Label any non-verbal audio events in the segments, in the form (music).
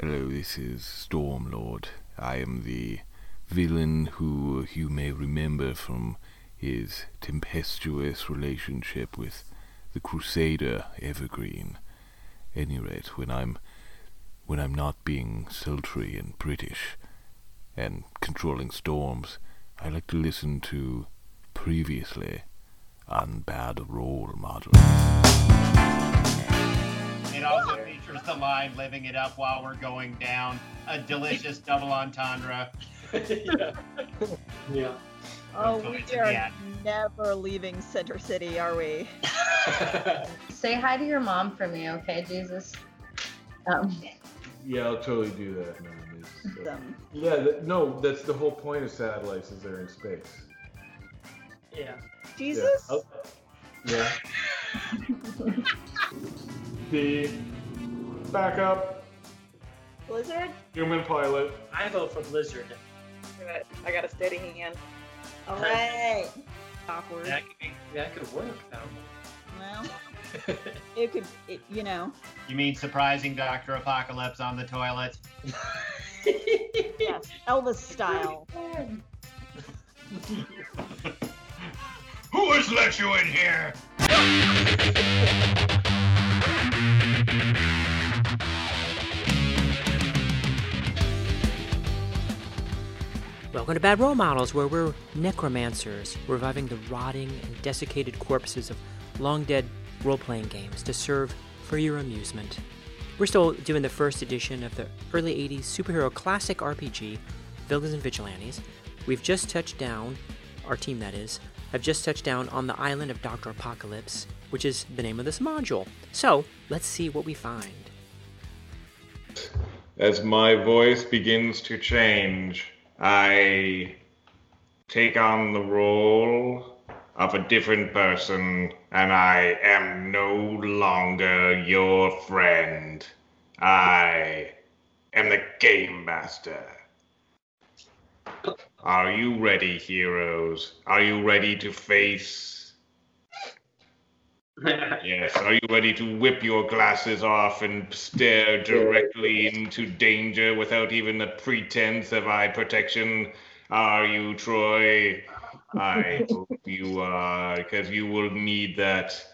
Hello, this is Stormlord. I am the villain who you may remember from his tempestuous relationship with the Crusader Evergreen. Any rate, when I'm when I'm not being sultry and British and controlling storms, I like to listen to previously on Bad Role Model. It the line "Living it up while we're going down," a delicious (laughs) double entendre. yeah. yeah. Oh, we are the never leaving Center City, are we? (laughs) Say hi to your mom for me, okay, Jesus? Um, Yeah, I'll totally do that, man. It's, uh, Um, yeah, th- no, that's the whole point of satellites is they're in space. yeah. Jesus? Yeah. Oh, yeah. (laughs) B. Backup. Blizzard? Human pilot. I vote for Blizzard. I got a steady hand. All right. Awkward. That could, be, that could work, though. Well, (laughs) it could, it, you know. You mean surprising Doctor Apocalypse on the toilet? Yes, Elvis style. Who has let you in here? (laughs) Welcome to Bad Role Models, where we're necromancers, reviving the rotting and desiccated corpses of long dead role playing games to serve for your amusement. We're still doing the first edition of the early 80s superhero classic RPG, Villains and Vigilantes. We've just touched down, our team that is, have just touched down on the island of Dr. Apocalypse, which is the name of this module. So, let's see what we find. As my voice begins to change, I take on the role of a different person, and I am no longer your friend. I am the Game Master. Are you ready, heroes? Are you ready to face? Yes. Are you ready to whip your glasses off and stare directly into danger without even the pretense of eye protection? Are you, Troy? I (laughs) hope you are, because you will need that.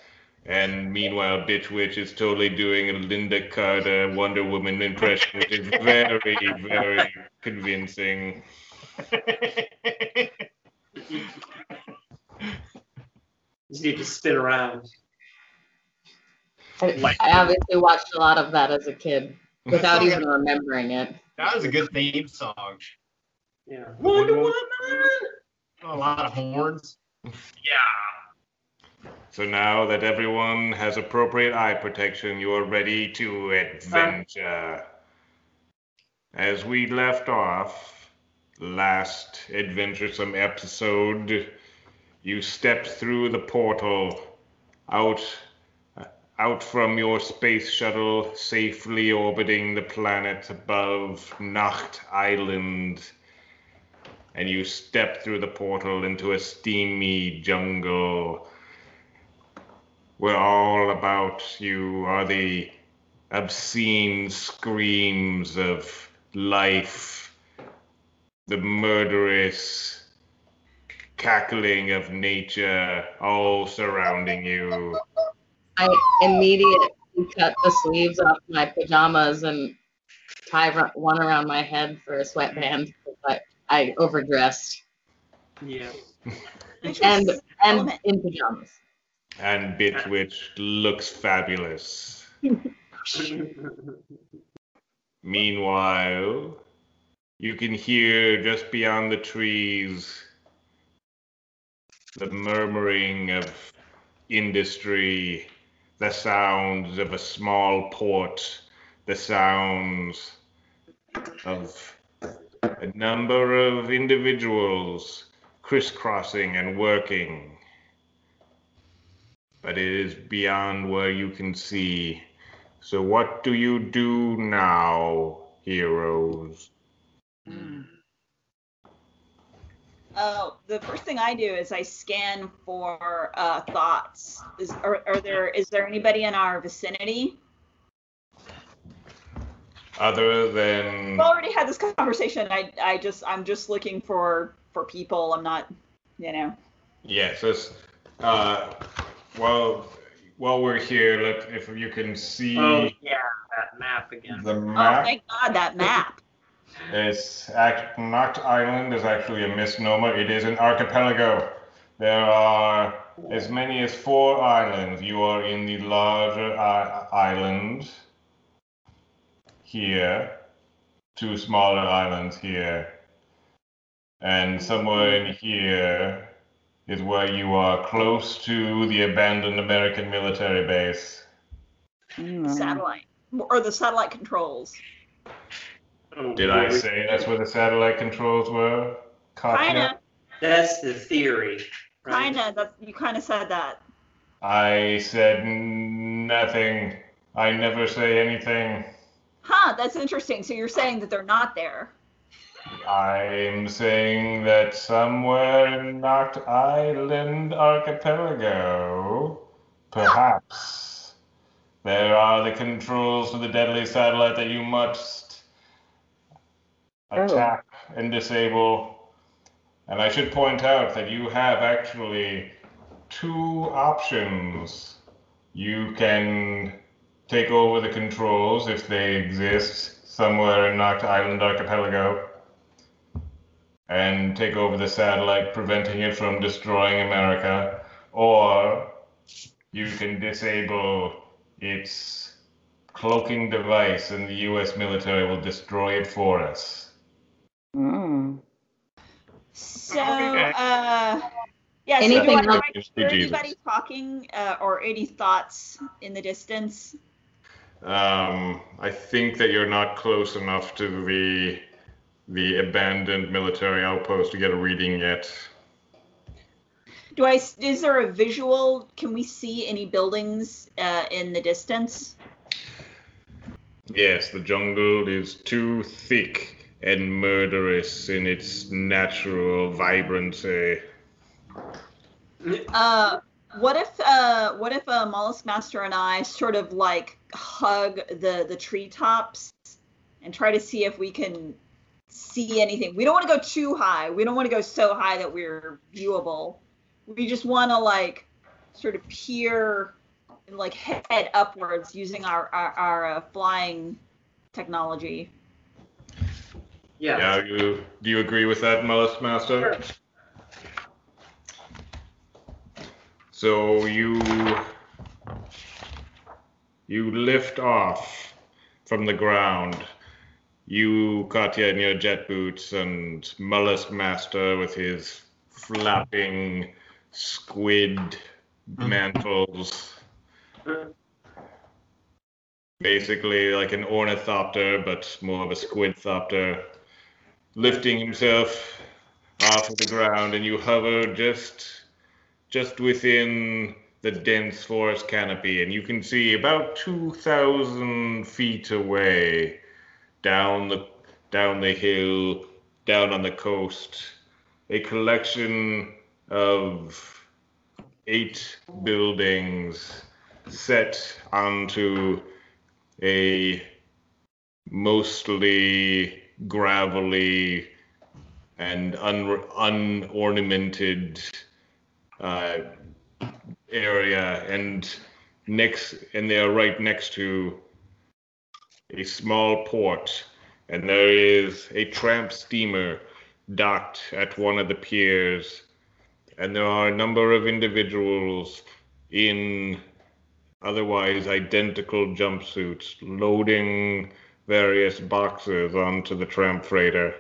And meanwhile, Bitch Witch is totally doing a Lynda Carter Wonder Woman impression, which is very, very convincing. (laughs) Just need to spin around. Oh I, I obviously watched a lot of that as a kid without even remembering it. That was a good theme song. Yeah. Wonder Woman. A lot of horns. Yeah. So now that everyone has appropriate eye protection, you are ready to adventure. As we left off, last adventuresome episode, you stepped through the portal out out from your space shuttle safely orbiting the planet above Nacht Island. And you step through the portal into a steamy jungle where all about you are the obscene screams of life, the murderous cackling of nature, all surrounding you. I immediately cut the sleeves off my pajamas and tie one around my head for a sweatband. But I overdressed Yeah. (laughs) and and in pajamas. And Bitch Witch looks fabulous. (laughs) Meanwhile, you can hear just beyond the trees the murmuring of industry, the sounds of a small port, the sounds of a number of individuals crisscrossing and working. But it is beyond where you can see. So, what do you do now, heroes? Hmm. Oh, the first thing I do is I scan for uh, thoughts. Is are, are there is there anybody in our vicinity? other than We've already had this conversation. I I just I'm just looking for for people. I'm not, you know. yes, it's, uh, well, while we're here, let if you can see Oh yeah, that map again. the map. Oh, thank God that map. It's act, Noct Island is actually a misnomer. It is an archipelago. There are as many as four islands. You are in the larger I- island here, two smaller islands here, and somewhere in here is where you are close to the abandoned American military base. Hmm. Satellite or the satellite controls. Oh, Did I say that's where the satellite controls were? Kinda, That's the theory. right? kinda. That you kind of said that. I said nothing. I never say anything. Huh? That's interesting. So you're saying that they're not there. I'm saying that somewhere in Noct Island archipelago, perhaps, there are the controls to the deadly satellite that you must Oh. attack and disable. And I should point out that you have actually two options. You can take over the controls if they exist somewhere in Noct Island archipelago and take over the satellite, preventing it from destroying America, or you can disable its cloaking device and the US military will destroy it for us. Mm. So, uh, yeah. Anything do I, do like- I anybody talking uh, or any thoughts in the distance? Um, I think that you're not close enough to the the abandoned military outpost to get a reading yet. Do I? Is there a visual? Can we see any buildings uh, in the distance? Yes, the jungle is too thick and murderous in its natural vibrancy. Uh, what if uh, what if uh, Mollusk Master and I sort of like hug the the treetops and try to see if we can see anything? We don't want to go too high. We don't want to go so high that we're viewable. We just want to like sort of peer and like head upwards using our our, our uh, flying technology. Yeah. Yeah, you do you agree with that, Mollusk Master? Sure. So you you lift off from the ground. You, Katya, in your jet boots, and Mollusk Master with his flapping squid mm-hmm. mantles. Mm-hmm. Basically like an ornithopter, but more of a squidthopter, lifting himself off of the ground, and you hover just just within the dense forest canopy, and you can see about 2,000 feet away down the down the hill, down on the coast, a collection of eight buildings set onto a mostly gravelly and un- unornamented uh, area, and next, and they are right next to a small port, and there is a tramp steamer docked at one of the piers, and there are a number of individuals in otherwise identical jumpsuits loading various boxes onto the tramp freighter.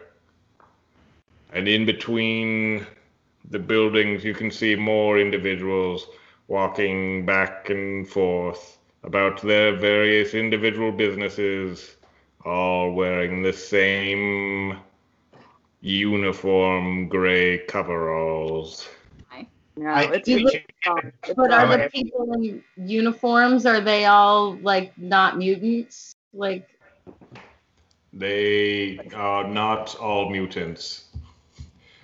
And in between the buildings, you can see more individuals walking back and forth about their various individual businesses, all wearing the same uniform gray coveralls. No, it's, think we it's should- wrong. It's But are the people in uniforms, are they all like not mutants? Like, They are not all mutants.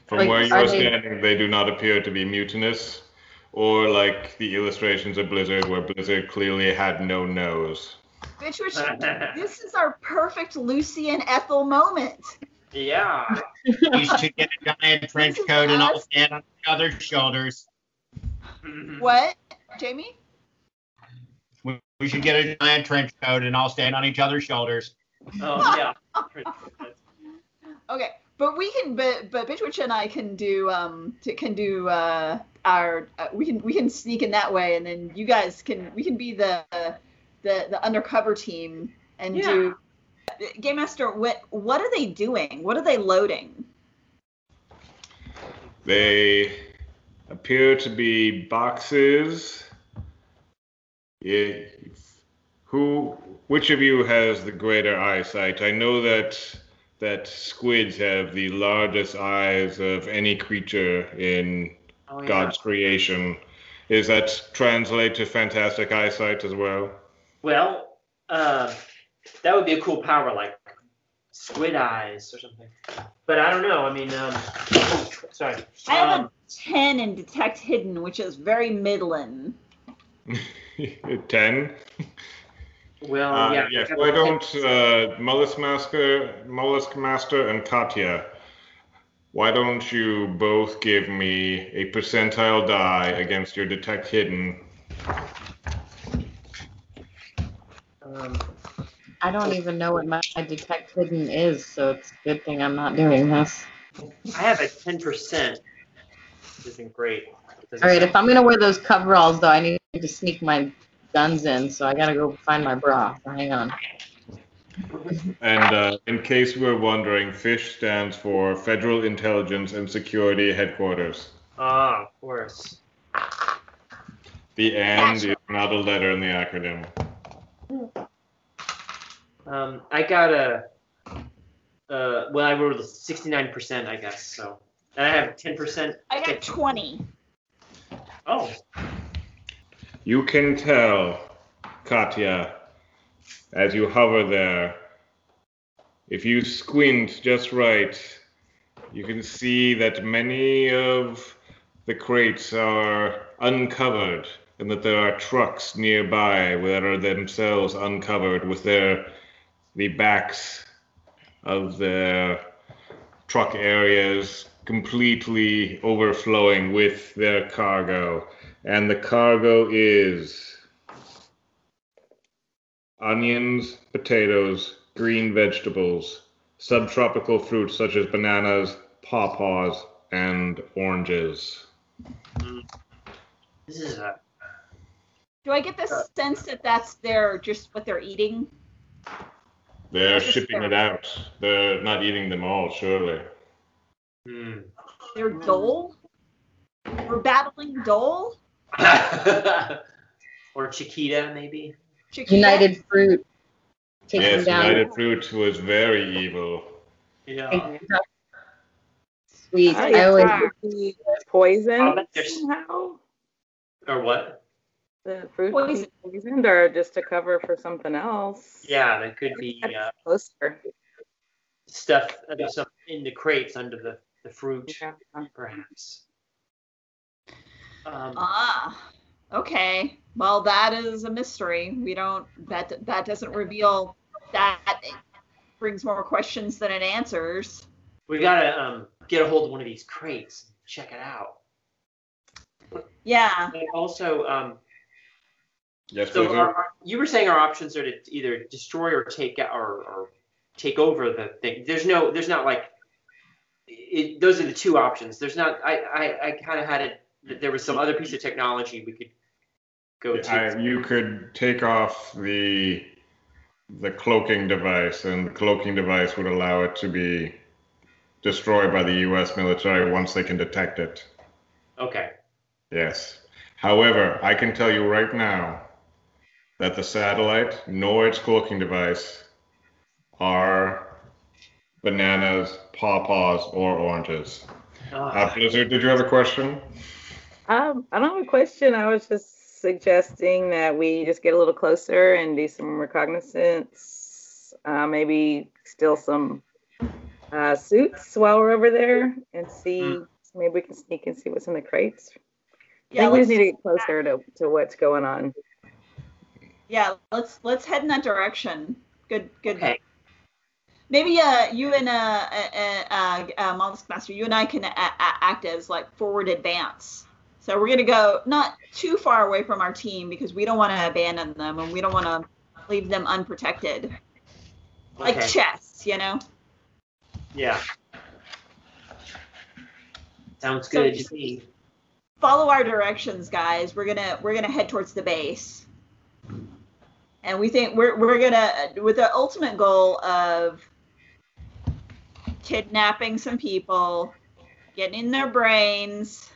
From Like, where you are are standing, they do not appear to be mutinous, or like the illustrations of Blizzard, where Blizzard clearly had no nose. Bitch Witch (laughs) this is our perfect Lucy and Ethel moment. yeah. (laughs) We should get a giant trench coat and all stand on each other's shoulders. Mm-hmm. What, Jamie? We, we should get a giant trench coat and all stand on each other's shoulders. Oh (laughs) yeah. Okay, but we can, but but Bitch Witch and I can do um to, can do uh our uh, we can we can sneak in that way, and then you guys can we can be the the the undercover team and do. Game Master, what what are they doing? What are they loading? They appear to be boxes. Yeah, who? Which of you has the greater eyesight? I know that that squids have the largest eyes of any creature in Oh, yeah. God's creation. Is that translate to fantastic eyesight as well? Well, uh, that would be a cool power, like squid eyes or something. But I don't know. I mean, um, oh, sorry. I have Um, a ten in detect hidden, which is very middling. (laughs) Ten. Well, Uh, yeah. yes. Why don't uh, Mollusk Master, Mollusk Master, and Katya? Why don't you both give me a percentile die against your detect hidden? Um, I don't even know what my detect hidden is, so it's a good thing I'm not doing this. I have a ten percent. Isn't great. It All right, if I'm gonna wear those coveralls though, I need to sneak my guns in, so I gotta go find my bra. Hang on. And uh, in case we're wondering, FISH stands for Federal Intelligence and Security Headquarters. Ah, of course. The and is not a letter in the acronym. Um, I got a. Uh, well, I rolled sixty-nine percent, I guess. So, and I have ten percent. I got twenty. Oh, You can tell, Katya, as you hover there, if you squint just right, you can see that many of the crates are uncovered and that there are trucks nearby that are themselves uncovered with their the backs of their truck areas completely overflowing with their cargo and the cargo is onions, potatoes, green vegetables, subtropical fruits such as bananas, pawpaws, and oranges. this is a. Do I get the sense that that's their just what they're eating? They're That's shipping fair. it out. They're not eating them all, surely. Hmm. Their dole? We're battling dole? (laughs) or Chiquita, maybe. Chiquita? United Fruit. Take yes, down. United Fruit was very evil. Yeah. Sweet. I, I always be poisoned Oh, but there's- somehow. Or what? The fruit Poison. poisoned, or just to cover for something else. Yeah, that could be uh, Closer. stuff uh, there's some in the crates under the, the fruit, Yeah. perhaps. Um, Ah, okay. Well, that is a mystery. We don't. That that doesn't reveal. That brings more questions than it answers. we gotta um, get a hold of one of these crates, and check it out. Yeah. And also, um, Yes, so our, our- you were saying our options are to either destroy or take out or, or take over the thing. There's no, there's not like, it, those are the two options. There's not. I I, I kind of had it that there was some other piece of technology we could go to. I, you could take off the the cloaking device, and the cloaking device would allow it to be destroyed by the U.S. military once they can detect it. Okay. Yes. However, I can tell you right now that the satellite nor its cloaking device are bananas, pawpaws, or oranges. Uh, Ah, Blizzard, did you have a question? Um, I don't have a question. I was just suggesting that we just get a little closer and do some reconnaissance. Uh, maybe steal some uh, suits while we're over there and see. Maybe we can sneak and see what's in the crates. I Yeah. think we just need to get closer to, to what's going on. Yeah, let's let's head in that direction. Good, good. Okay. Maybe uh, you and uh, uh, uh, uh, Mollusk Master, you and I can a- a- act as like forward advance. So we're gonna go not too far away from our team because we don't want to abandon them and we don't want to leave them unprotected, like Okay. chess, you know. Yeah. Sounds good just- to me. follow our directions, guys. We're gonna we're gonna head towards the base, and we think we're we're gonna with the ultimate goal of kidnapping some people, getting in their brains,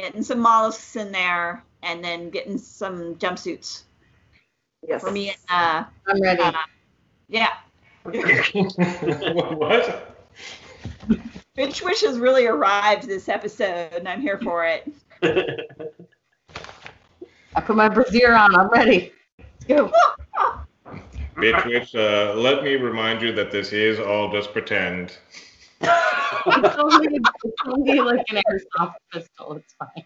getting some mollusks in there, and then getting some jumpsuits Yes. for me and uh, I'm ready. uh yeah. (laughs) what? Bitch Witch has really arrived this episode, and I'm here for it. (laughs) I put my brassiere on. I'm ready. Let's go. Bitch Witch, (laughs) uh, let me remind you that this is all just pretend. It's only, it's only like an airsoft pistol. It's fine.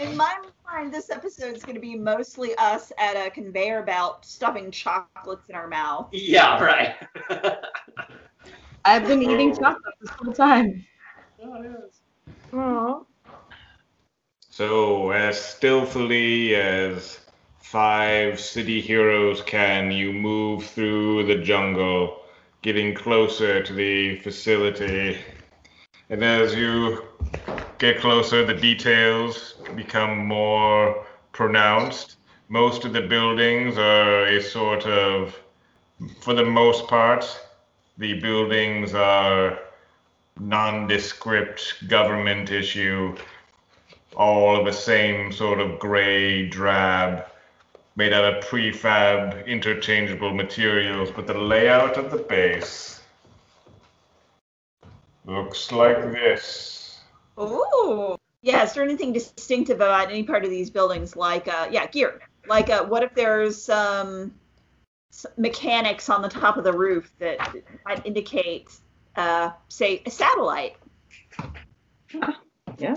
In my mind, this episode is going to be mostly us at a conveyor belt stuffing chocolates in our mouth. yeah, right. I've been eating chocolate this whole time. Aw. So, as stealthily as five city heroes can, you move through the jungle, getting closer to the facility. And as you get closer, the details become more pronounced. Most of the buildings are a sort of, for the most part, the buildings are nondescript government issue all of the same sort of gray drab made out of prefab interchangeable materials but the layout of the base looks like this Ooh. Yeah, is there anything distinctive about any part of these buildings? Like, uh, yeah, gear. Like, uh, what if there's um, s- mechanics on the top of the roof that might indicate, uh, say, a satellite? Yeah.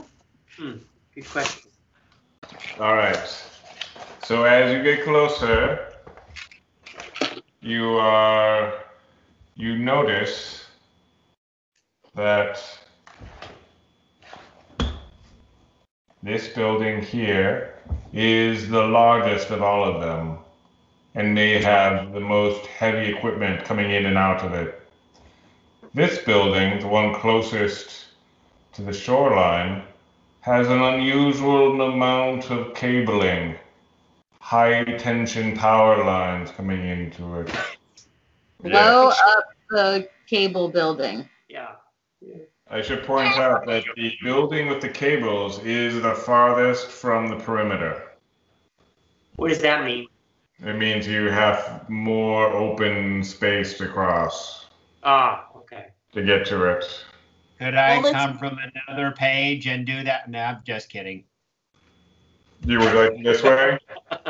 Hmm. Good question. all right so as you get closer you are you notice that this building here is the largest of all of them and may have the most heavy equipment coming in and out of it. This building, the one closest to the shoreline, has an unusual amount of cabling, high tension power lines coming into it. (laughs) Blow up the cable building. Yeah. I should point out that the building with the cables is the farthest from the perimeter. What does that mean? It means you have more open space to cross Ah, okay. to get to it. Could I Well, come from another page and do that? No, I'm just kidding. You would like this way? (laughs)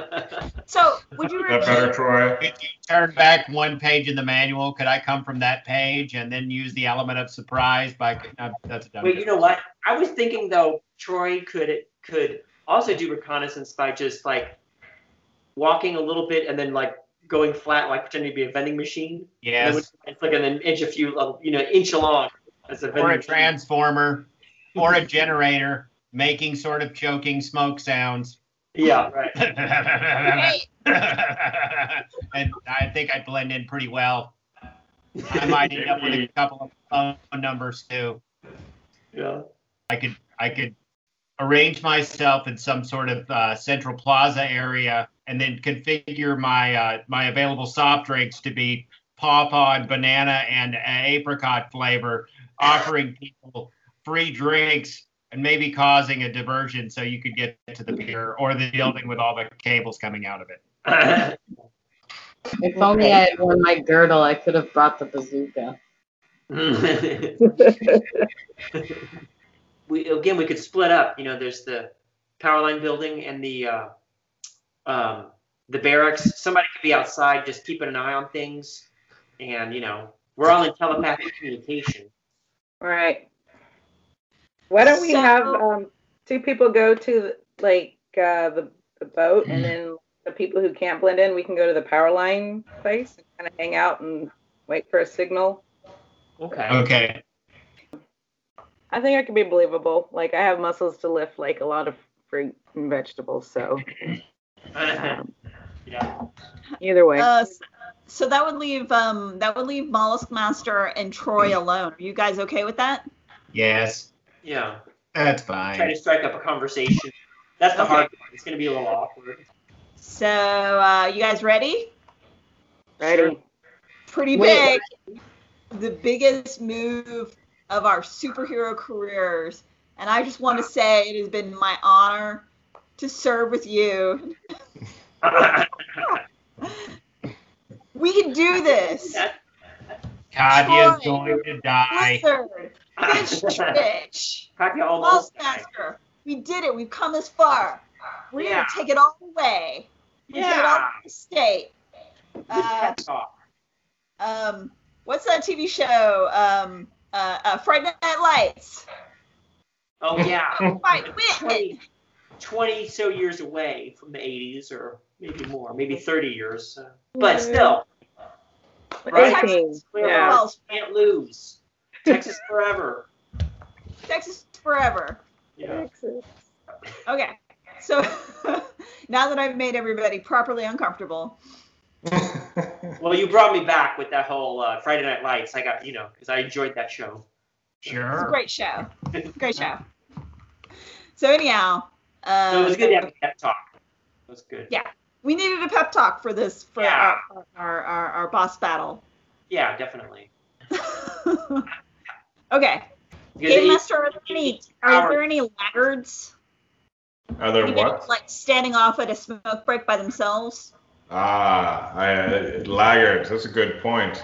So, would you that better. Troy? If you turn back one page in the manual, could I come from that page and then use the element of surprise by? No, that's a dumb. Wait, you know what? I was thinking though, Troy could could also do reconnaissance by just like walking a little bit and then like going flat, like pretending to be a vending machine. And Yes. then it's like and then inch a few, uh, you know, inch along as a vending Or a machine. transformer, or a generator, making sort of choking smoke sounds. Yeah, (laughs) right. (laughs) and I think I'd blend in pretty well. I might end up with a couple of phone numbers too. Yeah. I could I could arrange myself in some sort of uh, central plaza area and then configure my uh, my available soft drinks to be pawpaw and banana and uh, apricot flavor, offering people free drinks and maybe causing a diversion so you could get to the pier or the building with all the cables coming out of it. If only I had worn my girdle, I could have brought the bazooka. (laughs) we again we could split up. You know, there's the power line building and the uh, um, the barracks. Somebody could be outside just keeping an eye on things, and you know we're all in telepathic communication. Right. Why don't we So- have um, two people go to like uh, the the boat and then the people who can't blend in, we can go to the power line place and kind of hang out and wait for a signal. Okay. Okay. I think I can be believable. Like I have muscles to lift like a lot of fruit and vegetables, so um, yeah. (laughs) either way. Uh, so that would leave um that would leave Mollusk Master and Troy alone. Are you guys okay with that? Yes. Yeah. That's fine. Try to strike up a conversation. That's the Okay. hard part. It's gonna be a little awkward. So uh, you guys ready? Ready? Pretty Wait. big. The biggest move of our superhero careers, and I just want to say it has been my honor to serve with you. (laughs) We can do this. (laughs) Katya's Troy. going to die. Blizzard, Fish Fish, Katya almost. Master. We did it. We've come this far. We're Yeah. gonna take it all away. We're gonna take it all Yeah. the state. Uh, um, what's that TV show? Um, uh, uh, Friday Night Lights. Oh yeah. (laughs) Fight Whitman. 20, 20 so years away from the 80s, or maybe more, maybe 30 years. Uh, but still, right? Yeah. Can't lose. Texas forever. Texas forever. Yeah. Texas. Okay. So (laughs) now that I've made everybody properly uncomfortable, (laughs) Well, you brought me back with that whole uh, Friday Night Lights. I got, you know, because I enjoyed that show. Sure. It's a great show. (laughs) Great show. So anyhow, uh, So it was good to have a pep talk. It was good. Yeah. we needed a pep talk for this for Yeah. our, our, our, our boss battle. Yeah, definitely. Okay. Game Master, are there any are there any laggards? Are there what? like standing off at a smoke break by themselves? Ah, I, laggards. That's a good point.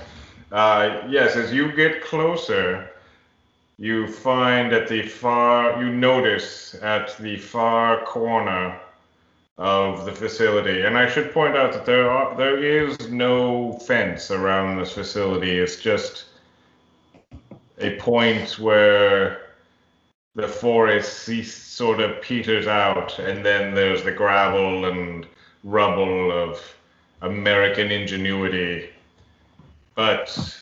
Uh, yes, as you get closer, you find at the far, you notice at the far corner of the facility, and I should point out that there are there is no fence around this facility. It's just a point where the forest sort of peters out, and then there's the gravel and rubble of American ingenuity. But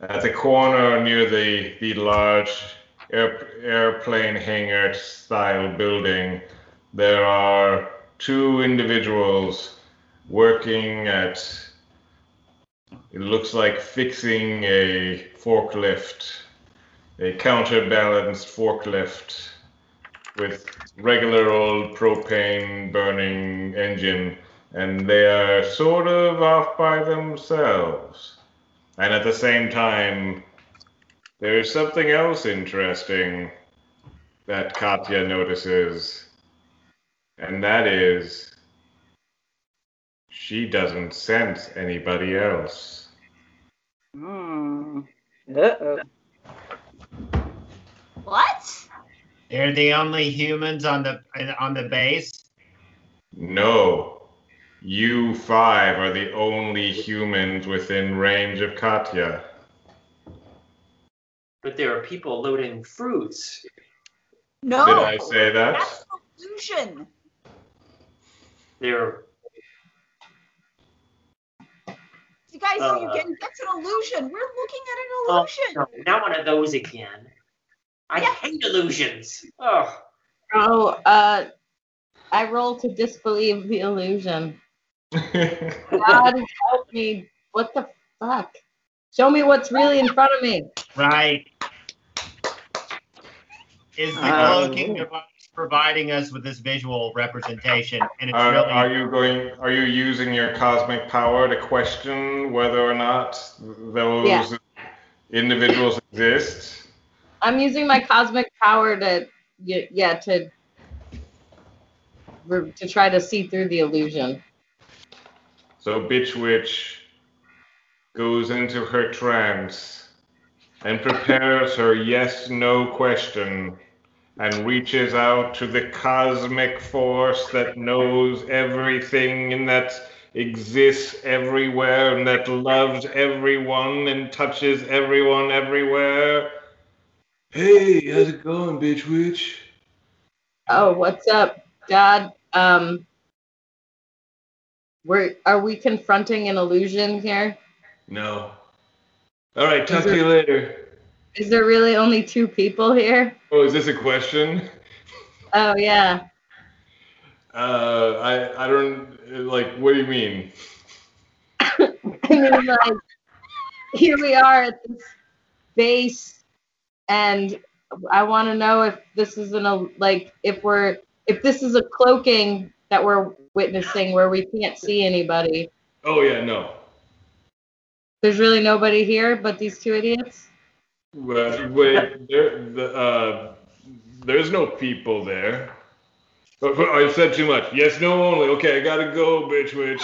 at the corner near the, the large air, airplane hangar style building, there are two individuals working at, it looks like fixing a forklift, a counterbalanced forklift with regular old propane burning engine, and they are sort of off by themselves. And at the same time, there's something else interesting that Katya notices, and that is she doesn't sense anybody else. Hmm. Uh-oh. What? They're the only humans on the on the base. No. You five are the only humans within range of Katya. But there are people loading fruits. No. Did I say that? That's an illusion. They're You guys, Uh, you get, that's an illusion. We're looking at an oh, illusion. no, not one of those again. I Yeah. hate illusions. Oh, Oh, uh, I roll to disbelieve the illusion. (laughs) God help me. What the fuck? Show me what's really in front of me. Right. Is the Um, cloaking device providing us with this visual representation? And it's Are, really are you going? Are you using your cosmic power to question whether or not those Yeah. individuals exist? I'm using my cosmic power to, yeah, to to try to see through the illusion. So Bitch Witch goes into her trance and prepares her yes/no question and reaches out to the cosmic force that knows everything and that exists everywhere and that loves everyone and touches everyone everywhere. Hey, how's it going, Bitch Witch? Oh, what's up, God? Um, We're are we confronting an illusion here? No. All right, talk to you later. Is there really only two people here? Oh, is this a question? Oh yeah. Uh, I I don't like. What do you mean? (laughs) I mean, like, here we are at this base, and I want to know if this is an a like if we're if this is a cloaking that we're witnessing where we can't see anybody. Oh yeah, no. There's really nobody here but these two idiots. Well, wait, there, the, uh, there's no people there. Oh, oh, I said too much. Yes, no, only. Okay, I gotta go, bitch, witch.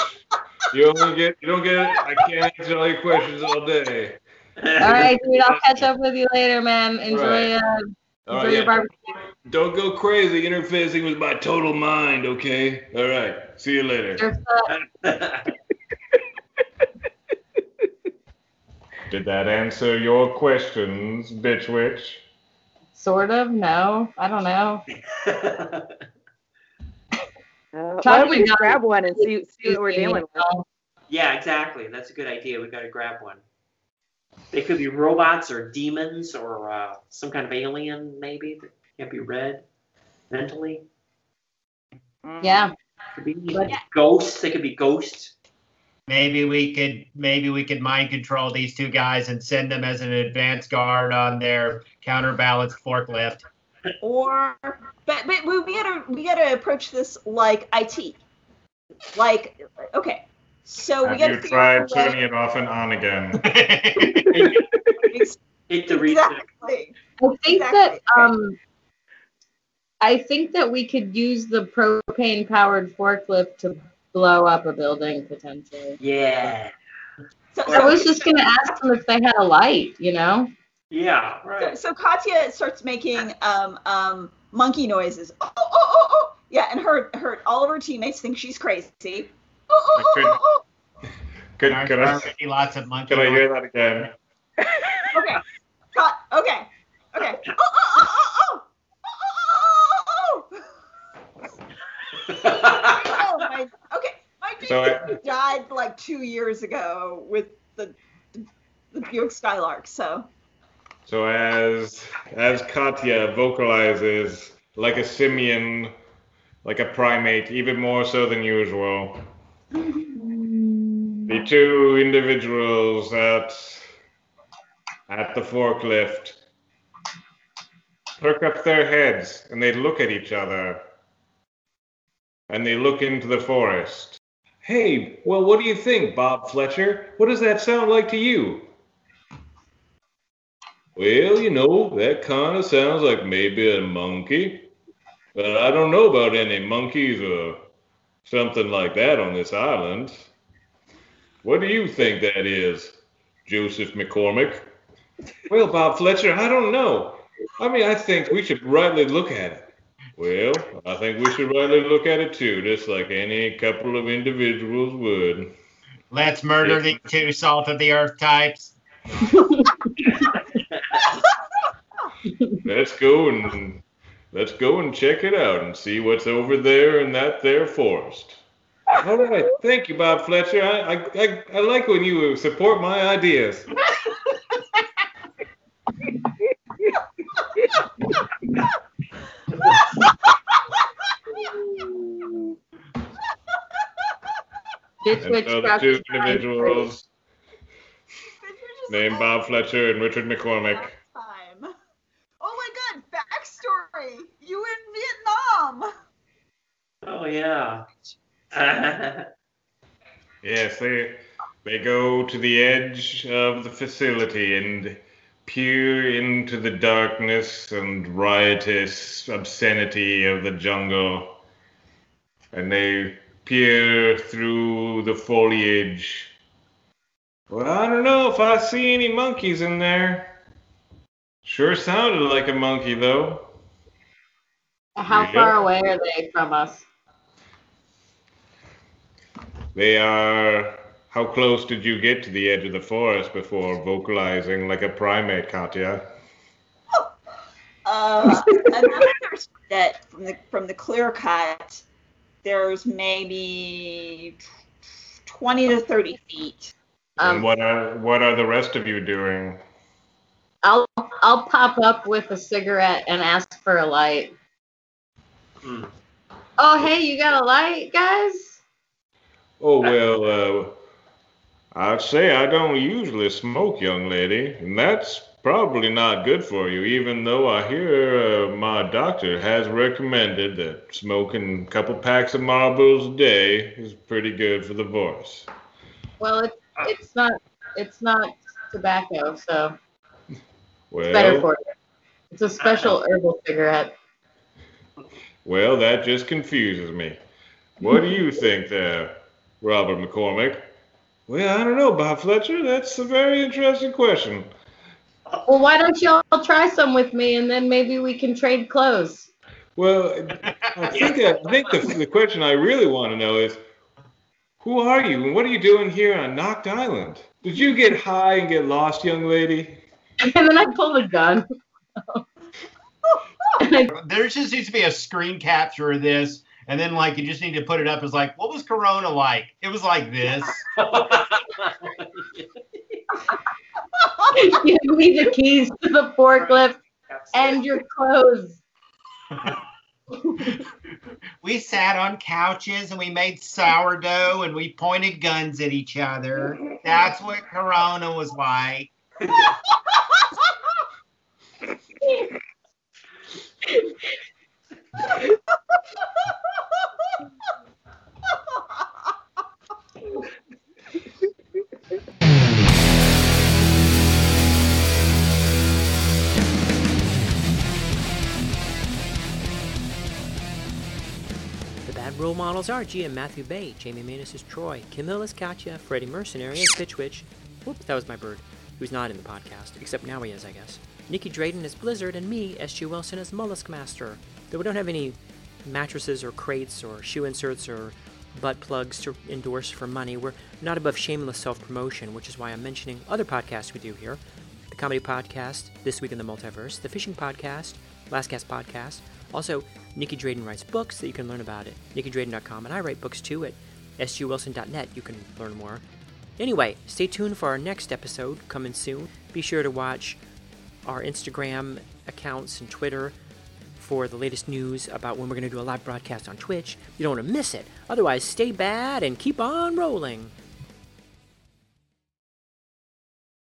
You only get, you don't get. I can't answer all your questions all day. All right, dude. I'll catch up with you later, man. Enjoy, Right. uh, All enjoy right, your yeah. barbecue. Don't go crazy interfacing with my total mind, okay? All right. See you later. (laughs) Surf's up. Did that answer your questions, bitch witch? Sort of. No, I don't know. (laughs) Uh, why Try don't we not- grab one and see, see what we're dealing with? yeah, exactly. That's a good idea. We've got to grab one. They could be robots or demons or uh, some kind of alien, maybe that can't be read mentally. Yeah. Could be But- ghosts. They could be ghosts. Maybe we could maybe we could mind control these two guys and send them as an advance guard on their counterbalance forklift. Or, but, but we we gotta we gotta approach this like IT. Like, okay, so we gotta you figure out tried a way- turning it off and on again? (laughs) Hit the reset. Exactly. I think that um, I think that we could use the propane powered forklift to blow up a building potentially. Yeah. So, I was just gonna ask them if they had a light, you know? Yeah. So, Right. so Katya starts making um, um, monkey noises. Oh, oh, oh, oh. Yeah, and her, her, all of her teammates think she's crazy. Oh, oh, oh, oh, oh. Could, There's could, I, already lots of monkey. could I hear that again? Okay. Cut. Okay. Okay. Oh, oh, oh, oh, oh. Oh, oh, oh, (laughs) oh, oh, my. Okay. My baby (laughs) So I- (laughs) died like two years ago with the, the, Buick Skylark. So. So as as Katya vocalizes like a simian, like a primate, even more so than usual, (laughs) the two individuals at at the forklift perk up their heads and they look at each other and they look into the forest. Hey, well, what do you think, Bob Fletcher? What does that sound like to you? Well, you know, that kind of sounds like maybe a monkey. But I don't know about any monkeys or something like that on this island. What do you think that is, Joseph McCormick? Well, Bob Fletcher, I don't know. I mean, I think we should rightly look at it. Well, I think we should rightly look at it too, just like any couple of individuals would. Let's murder the two salt of the earth types. Let's go and let's go and check it out and see what's over there in that there forest. All right, thank you, Bob Fletcher. I I, I, I like when you support my ideas. (laughs) Ditch And witch so the two individuals named Bob Fletcher and Richard McCormick. Time. Oh my God! Backstory. You in Vietnam. oh yeah. (laughs) Yes, they they go to the edge of the facility and peer into the darkness and riotous obscenity of the jungle. And they peer through the foliage. Well, I don't know if I see any monkeys in there. Sure sounded like a monkey, though. How Yeah. far away are they from us? They are. How close did you get to the edge of the forest before vocalizing like a primate, Katya? (laughs) Uh, another that from the from the clear cut, there's maybe 20 to 30 feet. and Um, what are what are the rest of you doing? I'll I'll pop up with a cigarette and ask for a light. Hmm. Oh, hey, you got a light, guys? Oh, well, uh, I'd say I don't usually smoke, young lady, and that's probably not good for you, even though I hear uh, my doctor has recommended that smoking a couple packs of Marlboros a day is pretty good for the voice. Well, it's it's not it's not tobacco, so Well, it's better for you. It's a special herbal cigarette. well, that just confuses me. What do you think there, Robert McCormick? Well, I don't know, Bob Fletcher. That's a very interesting question. Well, why don't you all try some with me, and then maybe we can trade clothes. Well, I think I think the, the question I really want to know is, who are you and what are you doing here on Knocked Island? Did you get high and get lost, young lady? (laughs) And then I pull the gun. (laughs) There just needs to be a screen capture of this, and then like you just need to put it up as like, what was Corona like? It was like this. (laughs) give me the keys to the forklift and your clothes. (laughs) We sat on couches and we made sourdough and we pointed guns at each other. That's what Corona was like. (laughs) The bad role models are GM Matthew Bay, Jamie Manus is Troy, Camille is Katya, Freddie Mercenary as Bitch Witch. Whoops, that was my bird, who's not in the podcast, except now he is, I guess. Nicky Drayden is Blizzard, and me, S.G. Wilson, is Mollusk Master. Though we don't have any mattresses or crates or shoe inserts or butt plugs to endorse for money, we're not above shameless self promotion, which is why I'm mentioning other podcasts we do here the comedy podcast, This Week in the Multiverse, the fishing podcast, Last Cast podcast. Also, Nicky Drayden writes books that you can learn about at nickydrayden.com, and I write books too at sgwilson.net. You can learn more. Anyway, stay tuned for our next episode coming soon. Be sure to watch our Instagram accounts and Twitter for the latest news about when we're going to do a live broadcast on Twitch. You don't want to miss it. Otherwise, stay bad and keep on rolling.